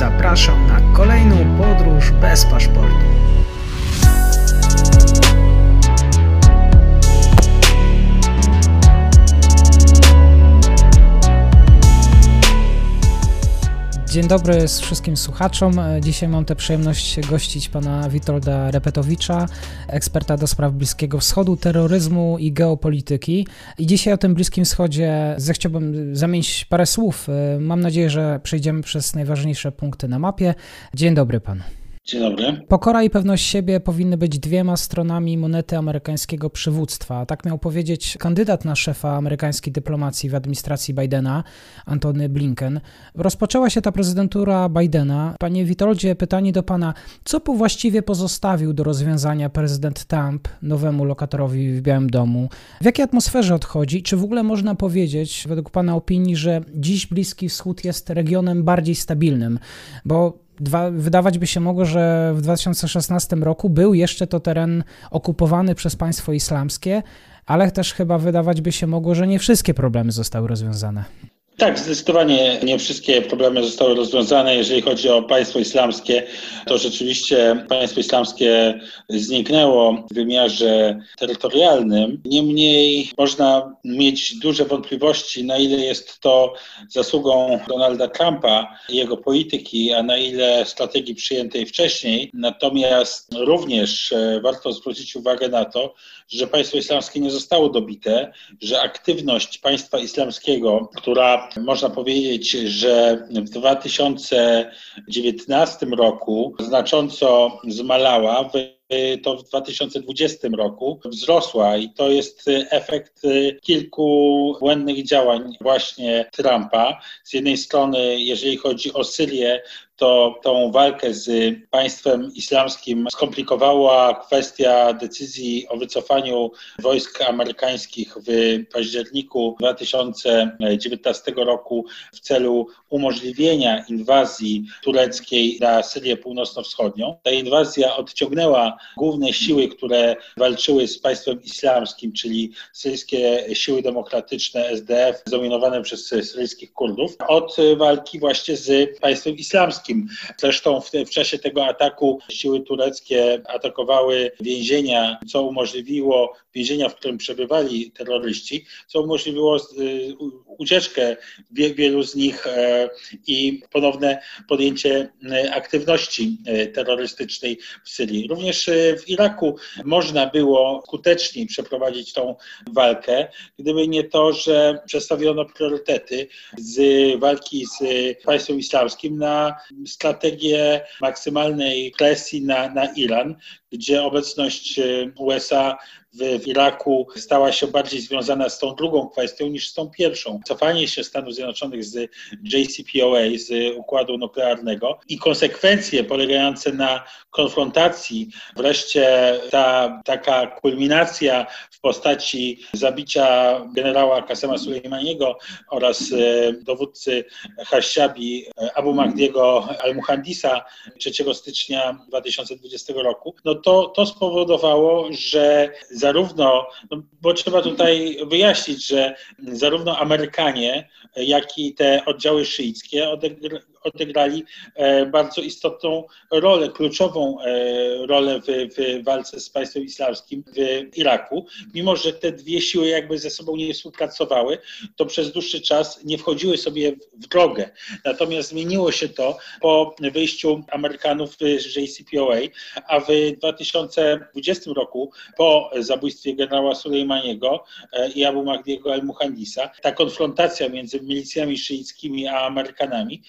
zapraszam na kolejną podróż bez paszportu. Dzień dobry z wszystkim słuchaczom. Dzisiaj mam tę przyjemność gościć pana Witolda Repetowicza, eksperta do spraw Bliskiego Wschodu, terroryzmu i geopolityki. I dzisiaj o tym Bliskim Wschodzie zechciałbym zamienić parę słów. Mam nadzieję, że przejdziemy przez najważniejsze punkty na mapie. Dzień dobry panu. Dzień dobry. Pokora i pewność siebie powinny być dwiema stronami monety amerykańskiego przywództwa. Tak miał powiedzieć kandydat na szefa amerykańskiej dyplomacji w administracji Bidena, Antony Blinken. Rozpoczęła się ta prezydentura Bidena. Panie Witoldzie, pytanie do pana. Co po właściwie pozostawił do rozwiązania prezydent Trump nowemu lokatorowi w Białym Domu? W jakiej atmosferze odchodzi? Czy w ogóle można powiedzieć, według pana opinii, że dziś Bliski Wschód jest regionem bardziej stabilnym? Bo Dwa, wydawać by się mogło, że w 2016 roku był jeszcze to teren okupowany przez państwo islamskie, ale też chyba wydawać by się mogło, że nie wszystkie problemy zostały rozwiązane. Tak, zdecydowanie nie wszystkie problemy zostały rozwiązane. Jeżeli chodzi o państwo islamskie, to rzeczywiście państwo islamskie zniknęło w wymiarze terytorialnym. Niemniej można mieć duże wątpliwości, na ile jest to zasługą Donalda Trumpa i jego polityki, a na ile strategii przyjętej wcześniej. Natomiast również e, warto zwrócić uwagę na to, że państwo islamskie nie zostało dobite, że aktywność państwa islamskiego, która można powiedzieć, że w 2019 roku znacząco zmalała, to w 2020 roku wzrosła i to jest efekt kilku błędnych działań właśnie Trumpa. Z jednej strony, jeżeli chodzi o Syrię, to tą walkę z państwem islamskim skomplikowała kwestia decyzji o wycofaniu wojsk amerykańskich w październiku 2019 roku w celu umożliwienia inwazji tureckiej na Syrię Północno-Wschodnią. Ta inwazja odciągnęła główne siły, które walczyły z państwem islamskim, czyli syryjskie siły demokratyczne SDF, zdominowane przez syryjskich Kurdów, od walki właśnie z państwem islamskim. Zresztą w, w czasie tego ataku siły tureckie atakowały więzienia, co umożliwiło więzienia, w którym przebywali terroryści, co umożliwiło y, ucieczkę wielu z nich e, i ponowne podjęcie y, aktywności y, terrorystycznej w Syrii. Również w Iraku można było skuteczniej przeprowadzić tą walkę, gdyby nie to, że przedstawiono priorytety z walki z państwem islamskim na strategię maksymalnej presji na, na Iran, gdzie obecność e, USA w Iraku stała się bardziej związana z tą drugą kwestią niż z tą pierwszą. Cofanie się Stanów Zjednoczonych z JCPOA, z układu nuklearnego i konsekwencje polegające na konfrontacji, wreszcie ta taka kulminacja w postaci zabicia generała Kasema Sulejmaniego oraz e, dowódcy Hashjabi e, Abu Mahdiego al-Muhandisa 3 stycznia 2020 roku, no to, to spowodowało, że zarówno, no bo trzeba tutaj wyjaśnić, że zarówno Amerykanie, jak i te oddziały szyickie odegrali e, bardzo istotną rolę, kluczową e, rolę w, w walce z państwem islamskim w Iraku. Mimo, że te dwie siły jakby ze sobą nie współpracowały, to przez dłuższy czas nie wchodziły sobie w drogę. Natomiast zmieniło się to po wyjściu Amerykanów z JCPOA, a w 2020 roku po zabójstwie generała Sulejmaniego e, i Abu Mahdiego al-Muhandisa, ta konfrontacja między milicjami szyickimi a Amerykanami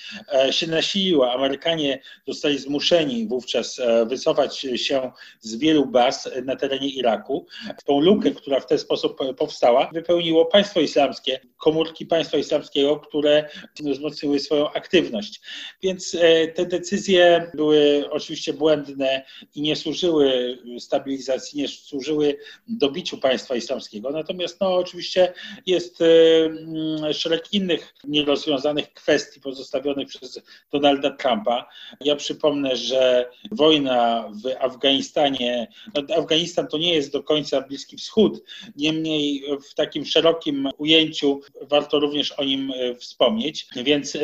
się nasiliła. Amerykanie zostali zmuszeni wówczas e, wycofać się z wielu baz na terenie Iraku. Tą lukę, która w ten sposób powstała, wypełniło państwo islamskie, komórki państwa islamskiego, które wzmocniły swoją aktywność. Więc e, te decyzje były oczywiście błędne i nie służyły stabilizacji, nie służyły dobiciu państwa islamskiego. Natomiast no, oczywiście jest e, szereg innych nierozwiązanych kwestii pozostawionych przez Donalda Trumpa. Ja przypomnę, że wojna w Afganistanie, no Afganistan to nie jest do końca Bliski Wschód, niemniej w takim szerokim ujęciu warto również o nim wspomnieć. Więc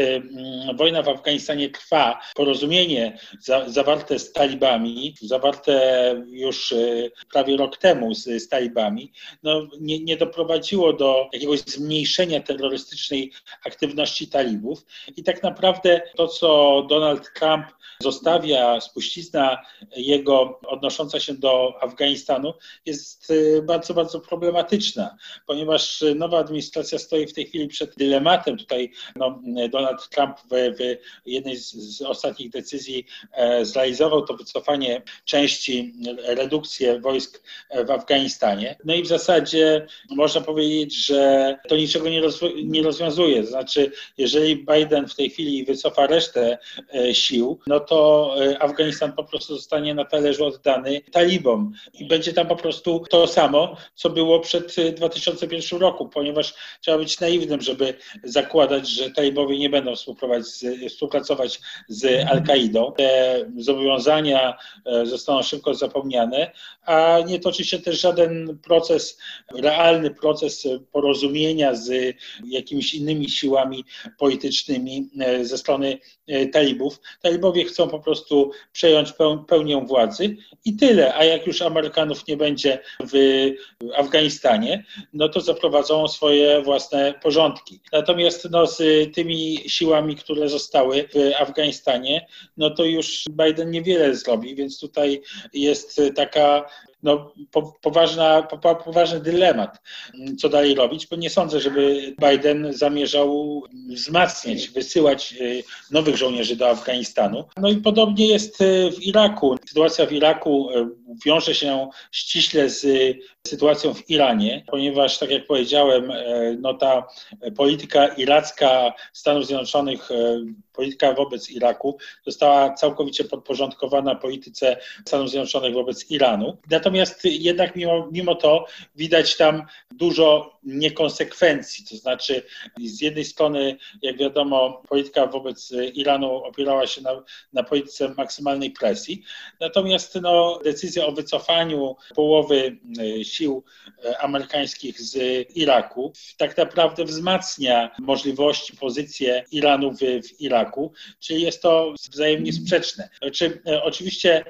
wojna w Afganistanie trwa. Porozumienie zawarte z talibami, zawarte już prawie rok temu z, z talibami, no, nie, nie doprowadziło do jakiegoś zmniejszenia terrorystycznej aktywności talibów. I tak naprawdę to, co Donald Trump zostawia, spuścizna jego odnosząca się do Afganistanu jest bardzo, bardzo problematyczna, ponieważ nowa administracja stoi w tej chwili przed dylematem. Tutaj no, Donald Trump w, w jednej z, z, ostatnich decyzji e, zrealizował to wycofanie części, redukcję wojsk w Afganistanie. No i w zasadzie można powiedzieć, że to niczego nie, nie rozwiązuje. Znaczy, jeżeli Biden w tej chwili wycofa resztę e, sił, no to e, Afganistan po prostu zostanie na talerzu oddany talibom i będzie tam po prostu to samo, co było przed 2001 roku, ponieważ trzeba być naiwnym, żeby zakładać, że talibowie nie będą współpracować z Al-Kaidą. Te zobowiązania e, zostaną szybko zapomniane, a nie toczy się też żaden proces, realny proces porozumienia z jakimiś innymi siłami politycznymi e, ze strony talibów. Talibowie chcą po prostu przejąć pełnię władzy i tyle, a jak już Amerykanów nie będzie w Afganistanie, no to zaprowadzą swoje własne porządki. Natomiast no, z tymi siłami, które zostały w Afganistanie, no to już Biden niewiele zrobi, więc tutaj jest taka no, poważna, poważny dylemat, co dalej robić, bo nie sądzę, żeby Biden zamierzał wzmacniać, wysyłać y, nowych żołnierzy do Afganistanu. No i podobnie jest y, w Iraku. Sytuacja w Iraku y, wiąże się ściśle z sytuacją w Iranie, ponieważ, tak jak powiedziałem, no ta polityka iracka Stanów Zjednoczonych polityka wobec Iraku została całkowicie podporządkowana polityce Stanów Zjednoczonych wobec Iranu. Natomiast jednak mimo, mimo to widać tam dużo niekonsekwencji. To znaczy, z jednej strony, jak wiadomo, polityka wobec Iranu opierała się na, na polityce maksymalnej presji, natomiast no, decyzja o wycofaniu połowy e, sił e, amerykańskich z Iraku tak naprawdę wzmacnia możliwości, pozycję Iranu w, w Iraku, czyli jest to wzajemnie sprzeczne. Znaczy, e, oczywiście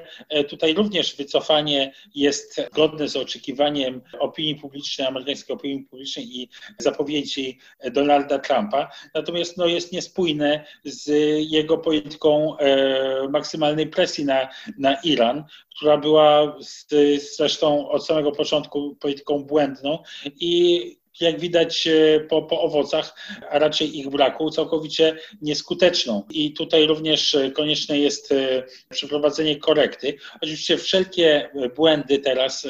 tutaj również wycofanie jest zgodne z oczekiwaniem opinii publicznej, amerykańskiej opinii publicznej, i zapowiedzi Donalda Trumpa, natomiast no, jest niespójne z jego polityką e, maksymalnej presji na, na Iran, która była z, zresztą od samego początku polityką błędną i jak widać e, po, po, owocach, a raczej ich braku, całkowicie nieskuteczną. I tutaj również konieczne jest e, przeprowadzenie korekty. Oczywiście wszelkie błędy teraz,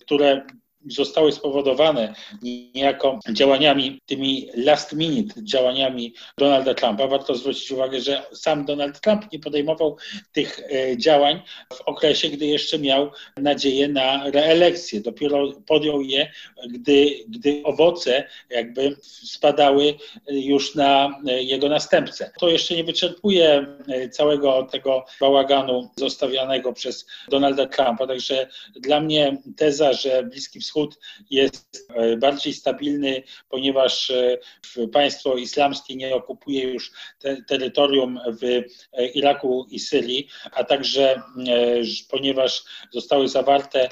które zostały spowodowane niejako działaniami, tymi last minute działaniami Donalda Trumpa. Warto zwrócić uwagę, że sam Donald Trump nie podejmował tych e, działań w okresie, gdy jeszcze miał nadzieję na reelekcję. Dopiero podjął je, gdy, gdy owoce jakby spadały już na e, jego następcę. To jeszcze nie wyczerpuje e, całego tego bałaganu zostawianego przez Donalda Trumpa, także dla mnie teza, że Bliski Wschód Wschód jest e, bardziej stabilny, ponieważ e, państwo islamskie nie okupuje już te, terytorium w e, Iraku i Syrii, a także ponieważ zostały zawarte,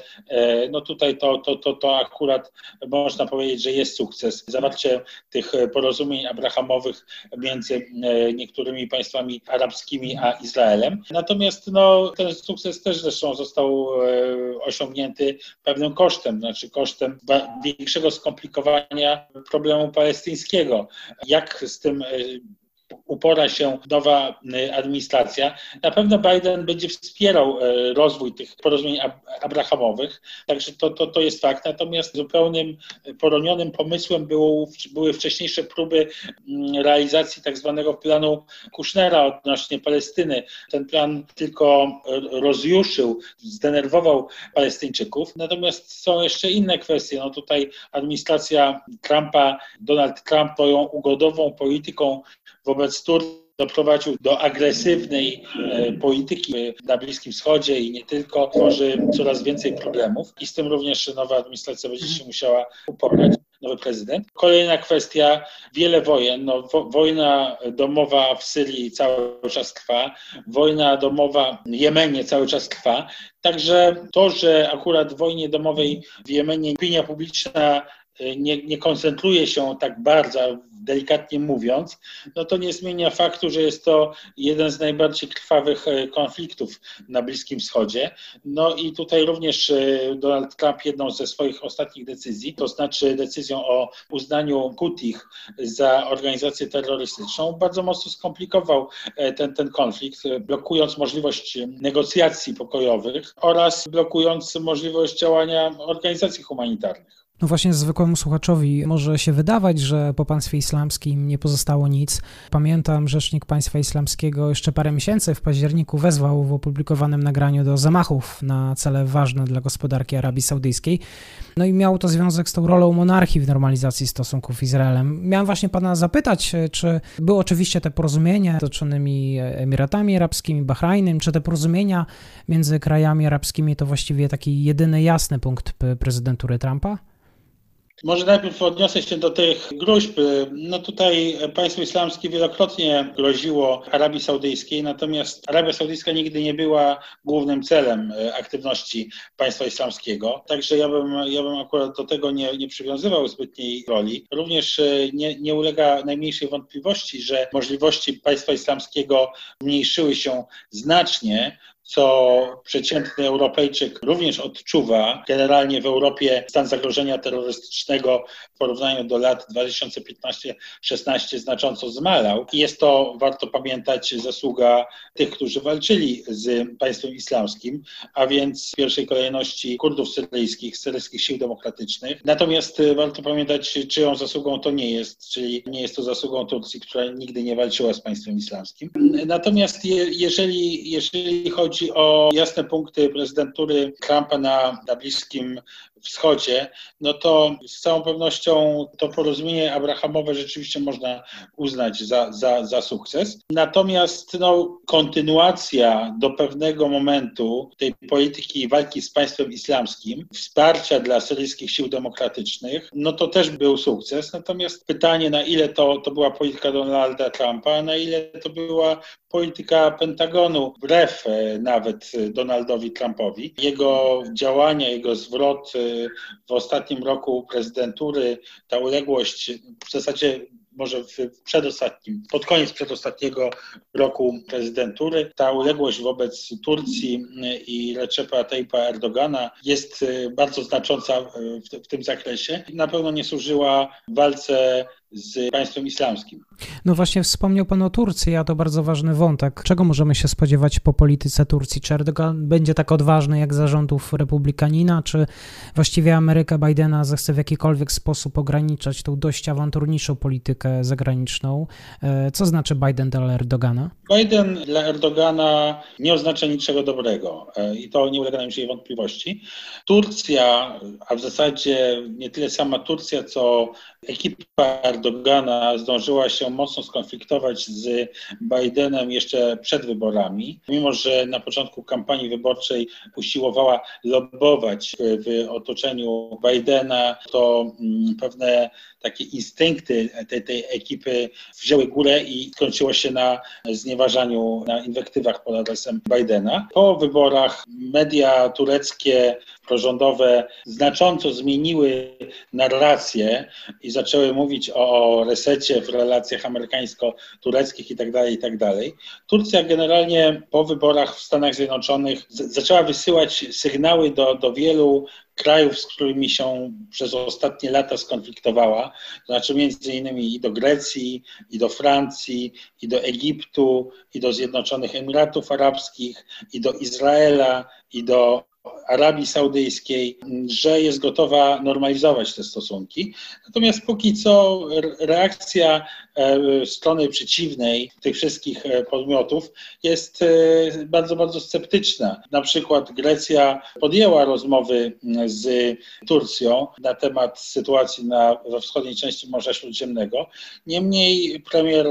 no tutaj to, to, to, to akurat można powiedzieć, że jest sukces. Zawarcie tych porozumień abrahamowych między niektórymi państwami arabskimi a Izraelem. Natomiast no, ten sukces też zresztą został osiągnięty pewnym kosztem, znaczy kosztem większego skomplikowania problemu palestyńskiego. Jak z tym e, upora się nowa y, administracja. Na pewno Biden będzie wspierał y, rozwój tych porozumień abrahamowych, także to, to, to jest fakt. Natomiast zupełnym poronionym pomysłem było, były wcześniejsze próby mm, realizacji tak zwanego planu Kushnera odnośnie Palestyny. Ten plan tylko rozjuszył, zdenerwował Palestyńczyków. Natomiast są jeszcze inne kwestie. No tutaj administracja Trumpa, Donald Trump swoją ugodową polityką wobec Turcji doprowadził do agresywnej e, polityki na Bliskim Wschodzie i nie tylko, tworzy coraz więcej problemów i z tym również nowa administracja będzie się musiała uporać. nowy prezydent. Kolejna kwestia, wiele wojen. No, wo, wojna domowa w Syrii cały czas trwa, wojna domowa w Jemenie cały czas trwa. Także to, że akurat w wojnie domowej w Jemenie opinia publiczna nie, nie koncentruje się tak bardzo, delikatnie mówiąc, no to nie zmienia faktu, że jest to jeden z najbardziej krwawych e, konfliktów na Bliskim Wschodzie. No i tutaj również e, Donald Trump jedną ze swoich ostatnich decyzji, to znaczy decyzją o uznaniu Hutich za organizację terrorystyczną, bardzo mocno skomplikował e, ten, ten konflikt, blokując możliwość negocjacji pokojowych oraz blokując możliwość działania organizacji humanitarnych. No właśnie zwykłemu słuchaczowi może się wydawać, że po państwie islamskim nie pozostało nic. Pamiętam, rzecznik państwa islamskiego jeszcze parę miesięcy w październiku wezwał w opublikowanym nagraniu do zamachów na cele ważne dla gospodarki Arabii Saudyjskiej. No i miało to związek z tą rolą monarchii w normalizacji stosunków z Izraelem. Miałem właśnie pana zapytać, czy były oczywiście te porozumienia dotyczącymi Emiratami Arabskimi, Bahrajnem, czy te porozumienia między krajami arabskimi to właściwie taki jedyny jasny punkt prezydentury Trumpa? Może najpierw odniosę się do tych gruźb. No tutaj państwo islamskie wielokrotnie groziło Arabii Saudyjskiej, natomiast Arabia Saudyjska nigdy nie była głównym celem e, aktywności państwa islamskiego. Także ja bym, ja bym akurat do tego nie, nie przywiązywał zbytniej roli. Również e, nie, nie ulega najmniejszej wątpliwości, że możliwości państwa islamskiego zmniejszyły się znacznie co przeciętny Europejczyk również odczuwa. Generalnie w Europie stan zagrożenia terrorystycznego w porównaniu do lat 2015-16 znacząco zmalał. I jest to, warto pamiętać, zasługa tych, którzy walczyli z państwem islamskim, a więc w pierwszej kolejności Kurdów syryjskich, syryjskich sił demokratycznych. Natomiast warto pamiętać, czyją zasługą to nie jest, czyli nie jest to zasługą Turcji, która nigdy nie walczyła z państwem islamskim. Natomiast je, jeżeli, jeżeli chodzi chodzi o jasne punkty prezydentury Trumpa na, na Bliskim Wschodzie, no to z całą pewnością to porozumienie abrahamowe rzeczywiście można uznać za, za, za sukces. Natomiast no, kontynuacja do pewnego momentu tej polityki walki z państwem islamskim, wsparcia dla syryjskich sił demokratycznych, no to też był sukces. Natomiast pytanie, na ile to, to była polityka Donalda Trumpa, a na ile to była polityka Pentagonu, wbrew e, nawet Donaldowi Trumpowi. Jego działania, jego zwrot e, w ostatnim roku prezydentury, ta uległość w zasadzie może w przedostatnim, pod koniec przedostatniego roku prezydentury. Ta uległość wobec Turcji i Recepa Tayyipa Erdogana jest e, bardzo znacząca w, w tym zakresie. Na pewno nie służyła walce z państwem islamskim. No właśnie wspomniał Pan o Turcji, a to bardzo ważny wątek. Czego możemy się spodziewać po polityce Turcji? Czy Erdogan będzie tak odważny jak zarządów republikanina, czy właściwie Ameryka Bidena zechce w jakikolwiek sposób ograniczać tą dość awanturniczą politykę zagraniczną? E, co znaczy Biden dla Erdogana? Biden dla Erdogana nie oznacza niczego dobrego e, i to nie ulega najmniejszej wątpliwości. Turcja, a w zasadzie nie tyle sama Turcja, co ekipa Erdogana zdążyła się mocno skonfliktować z Bidenem jeszcze przed wyborami, mimo że na początku kampanii wyborczej usiłowała lobbować w otoczeniu Bidena, to mm, pewne takie instynkty tej, tej ekipy wzięły górę i skończyło się na znieważaniu, na inwektywach pod adresem Bidena. Po wyborach media tureckie, prorządowe znacząco zmieniły narrację i zaczęły mówić o resecie w relacjach amerykańsko-tureckich itd., tak itd. Tak Turcja generalnie po wyborach w Stanach Zjednoczonych zaczęła wysyłać sygnały do, do wielu krajów, z którymi się przez ostatnie lata skonfliktowała, to znaczy między innymi i do Grecji, i do Francji, i do Egiptu, i do Zjednoczonych Emiratów Arabskich, i do Izraela, i do Arabii Saudyjskiej, że jest gotowa normalizować te stosunki. Natomiast póki co reakcja e, strony przeciwnej tych wszystkich e, podmiotów jest e, bardzo, bardzo sceptyczna. Na przykład Grecja podjęła rozmowy z Turcją na temat sytuacji na, we wschodniej części Morza Śródziemnego. Niemniej premier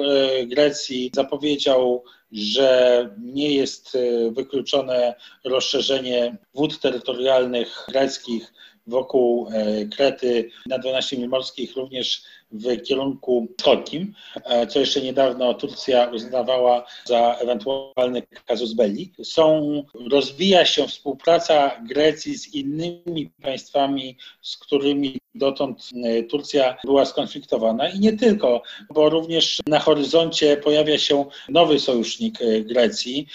Grecji zapowiedział że nie jest e, wykluczone rozszerzenie wód terytorialnych greckich wokół Krety na 12 mil morskich również w kierunku wschodnim, e, co jeszcze niedawno Turcja uznawała za ewentualny kazus belli. Są, rozwija się współpraca Grecji z innymi państwami, z którymi dotąd e, Turcja była skonfliktowana i nie tylko, bo również na horyzoncie pojawia się nowy sojusznik e, Grecji,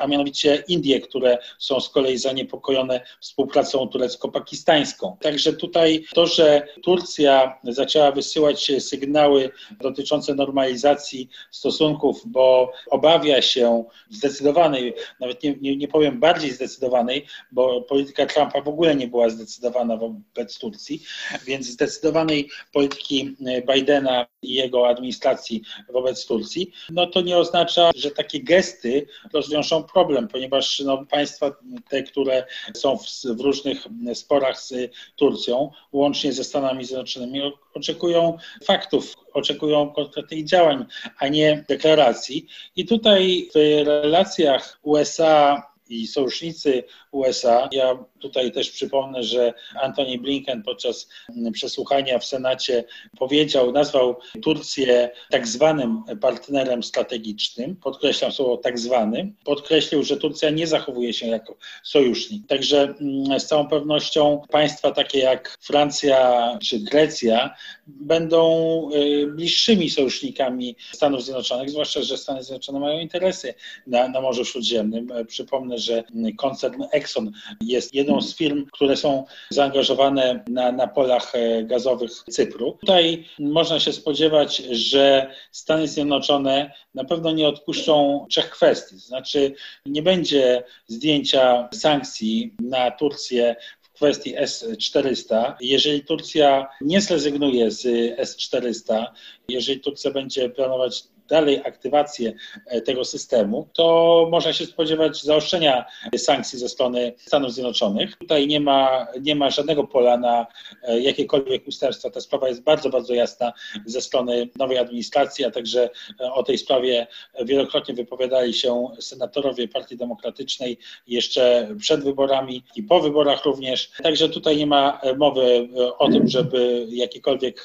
a mianowicie Indie, które są z kolei zaniepokojone współpracą turecko-pakistańską. Także tutaj to, że Turcja zaczęła wysyłać sygnały dotyczące normalizacji stosunków, bo obawia się zdecydowanej, nawet nie, nie, nie powiem bardziej zdecydowanej, bo polityka Trumpa w ogóle nie była zdecydowana wobec Turcji, więc zdecydowanej polityki Bidena i jego administracji wobec Turcji, no to nie oznacza, że takie gesty rozwiążą problem, ponieważ no, państwa te, które są w, w różnych sporach z Turcją, łącznie ze Stanami Zjednoczonymi, oczekują faktów, oczekują konkretnych działań, a nie deklaracji. I tutaj w relacjach USA i sojusznicy USA. Ja tutaj też przypomnę, że Antony Blinken podczas przesłuchania w Senacie powiedział, nazwał Turcję tak zwanym partnerem strategicznym, podkreślam słowo tak zwanym, podkreślił, że Turcja nie zachowuje się jako sojusznik. Także mm, z całą pewnością państwa takie jak Francja czy Grecja będą y, bliższymi sojusznikami Stanów Zjednoczonych, zwłaszcza, że Stany Zjednoczone mają interesy na, na Morzu Śródziemnym. Przypomnę, że koncern Exxon jest jedną z firm, które są zaangażowane na, na polach e, gazowych Cypru. Tutaj można się spodziewać, że Stany Zjednoczone na pewno nie odpuszczą trzech kwestii. Znaczy, nie będzie zdjęcia sankcji na Turcję kwestii S-400. Jeżeli Turcja nie zrezygnuje z S-400, jeżeli Turcja będzie planować dalej aktywację e, tego systemu, to można się spodziewać zaostrzenia sankcji ze strony Stanów Zjednoczonych. Tutaj nie ma, nie ma żadnego pola na e, jakiekolwiek ustępstwa. Ta sprawa jest bardzo, bardzo jasna ze strony nowej administracji, a także e, o tej sprawie wielokrotnie wypowiadali się senatorowie Partii Demokratycznej jeszcze przed wyborami i po wyborach również. Także tutaj nie ma mowy o tym, żeby jakiekolwiek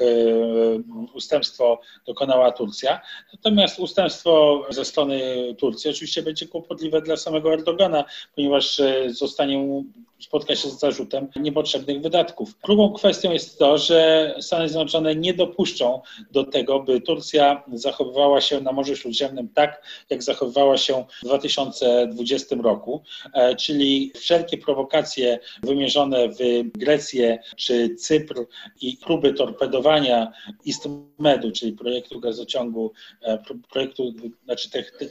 ustępstwo dokonała Turcja. Natomiast Natomiast ustępstwo ze strony Turcji oczywiście będzie kłopotliwe dla samego Erdogana, ponieważ e, zostanie mu spotka się z zarzutem niepotrzebnych wydatków. Drugą kwestią jest to, że Stany Zjednoczone nie dopuszczą do tego, by Turcja zachowywała się na Morzu Śródziemnym tak, jak zachowywała się w 2020 roku, e, czyli wszelkie prowokacje wymierzone w Grecję czy Cypr i próby torpedowania Istmedu, czyli projektu gazociągu, e, projektu, znaczy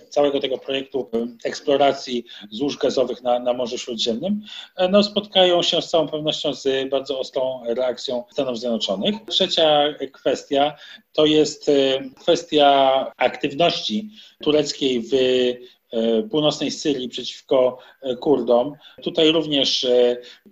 całego tego projektu eksploracji złóż gazowych na, na Morzu Śródziemnym, e, no, spotkają się z całą pewnością z bardzo ostrą reakcją Stanów Zjednoczonych. Trzecia kwestia to jest e, kwestia aktywności tureckiej w północnej Syrii przeciwko Kurdom. Tutaj również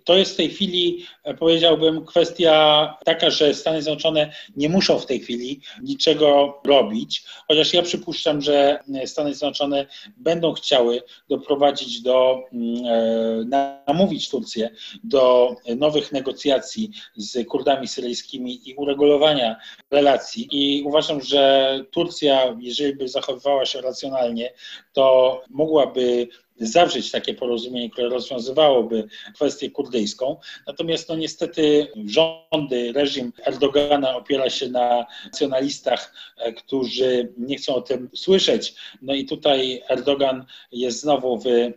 to jest w tej chwili, powiedziałbym, kwestia taka, że Stany Zjednoczone nie muszą w tej chwili niczego robić, chociaż ja przypuszczam, że Stany Zjednoczone będą chciały doprowadzić do, mm, e, namówić Turcję do nowych negocjacji z Kurdami syryjskimi i uregulowania relacji. I uważam, że Turcja, jeżeli by zachowywała się racjonalnie, to mogłaby zawrzeć takie porozumienie, które rozwiązywałoby kwestię kurdyjską. Natomiast no niestety rządy, reżim Erdogana opiera się na nacjonalistach, e, którzy nie chcą o tym słyszeć. No i tutaj Erdogan jest znowu w e,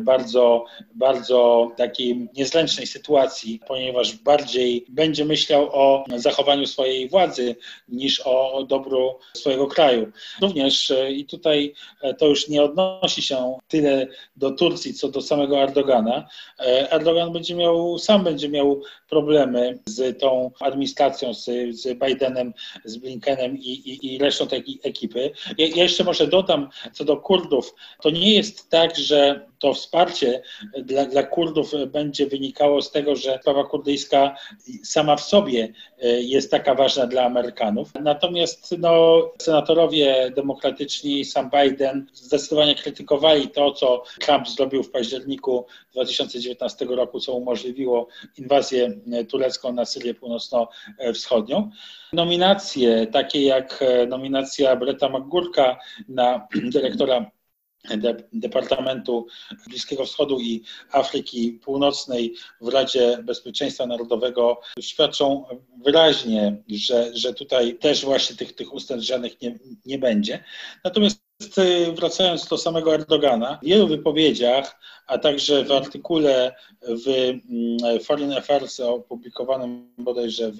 bardzo, bardzo takiej niezręcznej sytuacji, ponieważ bardziej będzie myślał o zachowaniu swojej władzy niż o dobru swojego kraju. Również e, i tutaj to już nie odnosi się tyle do Turcji, co do samego Erdogana, e, Erdogan będzie miał, sam będzie miał problemy z tą administracją, z, z Bidenem, z Blinkenem i, i, i resztą tej ekipy. Ja, ja jeszcze może dodam co do Kurdów, to nie jest tak, że to wsparcie dla, dla Kurdów będzie wynikało z tego, że sprawa kurdyjska sama w sobie jest taka ważna dla Amerykanów. Natomiast no, senatorowie demokratyczni, sam Biden zdecydowanie krytykowali to, co Trump zrobił w październiku 2019 roku, co umożliwiło inwazję turecką na Syrię Północno-Wschodnią. Nominacje, takie jak nominacja Bretta McGurka na dyrektora Departamentu Bliskiego Wschodu i Afryki Północnej w Radzie Bezpieczeństwa Narodowego świadczą wyraźnie, że, że tutaj też właśnie tych, tych ustępstw żadnych nie, nie będzie. Natomiast y, wracając do samego Erdogana, w wielu wypowiedziach, a także w artykule w mm, Foreign Affairs opublikowanym bodajże w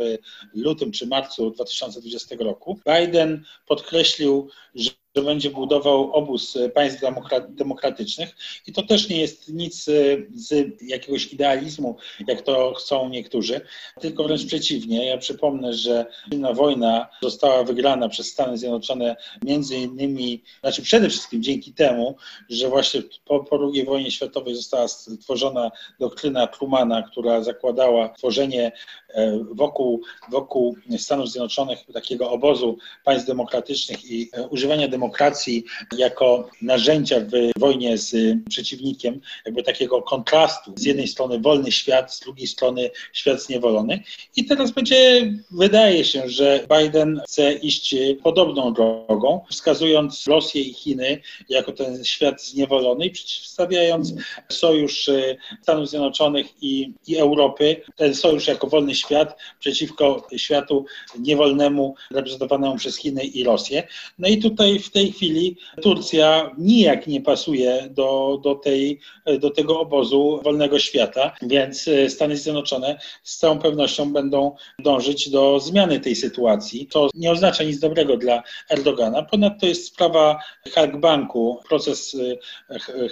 lutym czy marcu 2020 roku, Biden podkreślił, że że będzie budował obóz państw demokratycznych i to też nie jest nic e, z jakiegoś idealizmu, jak to chcą niektórzy, tylko wręcz przeciwnie. Ja przypomnę, że zimna wojna została wygrana przez Stany Zjednoczone między innymi, znaczy przede wszystkim dzięki temu, że właśnie po II wojnie światowej została stworzona doktryna Trumana, która zakładała tworzenie e, wokół, wokół Stanów Zjednoczonych takiego obozu państw demokratycznych i e, używania demokracji jako narzędzia w wojnie z przeciwnikiem, jakby takiego kontrastu. Z jednej strony wolny świat, z drugiej strony świat zniewolony. I teraz będzie, wydaje się, że Biden chce iść podobną drogą, wskazując Rosję i Chiny jako ten świat zniewolony i przeciwstawiając sojusz Stanów Zjednoczonych i, i Europy, ten sojusz jako wolny świat przeciwko światu niewolnemu reprezentowanemu przez Chiny i Rosję. No i tutaj w tej chwili Turcja nijak nie pasuje do, do, tej, do tego obozu wolnego świata, więc e, Stany Zjednoczone z całą pewnością będą dążyć do zmiany tej sytuacji. To nie oznacza nic dobrego dla Erdogana. Ponadto jest sprawa Halkbanku, proces e,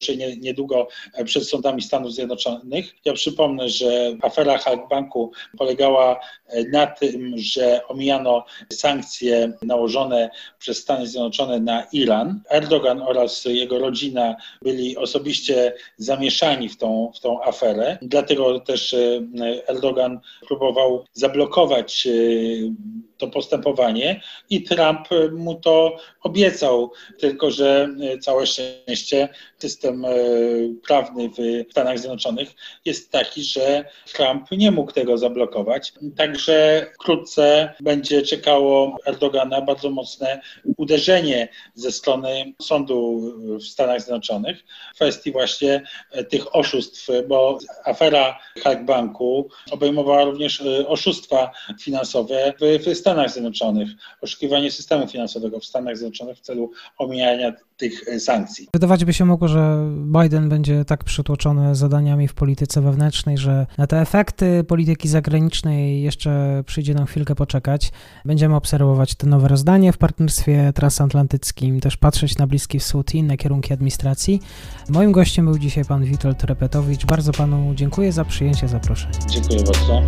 Halkbanku ruszy niedługo przed sądami Stanów Zjednoczonych. Ja przypomnę, że afera Halkbanku polegała na tym, że omijano sankcje nałożone przez Stany Zjednoczone na Iran. Erdogan oraz jego rodzina byli osobiście zamieszani w tą, w tą aferę. Dlatego też e, Erdogan próbował zablokować e, to postępowanie i Trump mu to obiecał, tylko że e, całe szczęście system prawny w Stanach Zjednoczonych jest taki, że Trump nie mógł tego zablokować. Także że wkrótce będzie czekało Erdogana bardzo mocne uderzenie ze strony sądu w Stanach Zjednoczonych w kwestii właśnie tych oszustw, bo afera Hackbanku obejmowała również e, oszustwa finansowe w, w Stanach Zjednoczonych, oszukiwanie systemu finansowego w Stanach Zjednoczonych w celu omijania tych e, sankcji. Wydawać by się mogło, że Biden będzie tak przytłoczony zadaniami w polityce wewnętrznej, że na te efekty polityki zagranicznej jeszcze przyjdzie nam chwilkę poczekać. Będziemy obserwować te nowe rozdanie w partnerstwie transatlantyckim, też patrzeć na Bliski Wschód i inne kierunki administracji. Moim gościem był dzisiaj pan Witold Repetowicz. Bardzo panu dziękuję za przyjęcie zaproszenia. Dziękuję bardzo.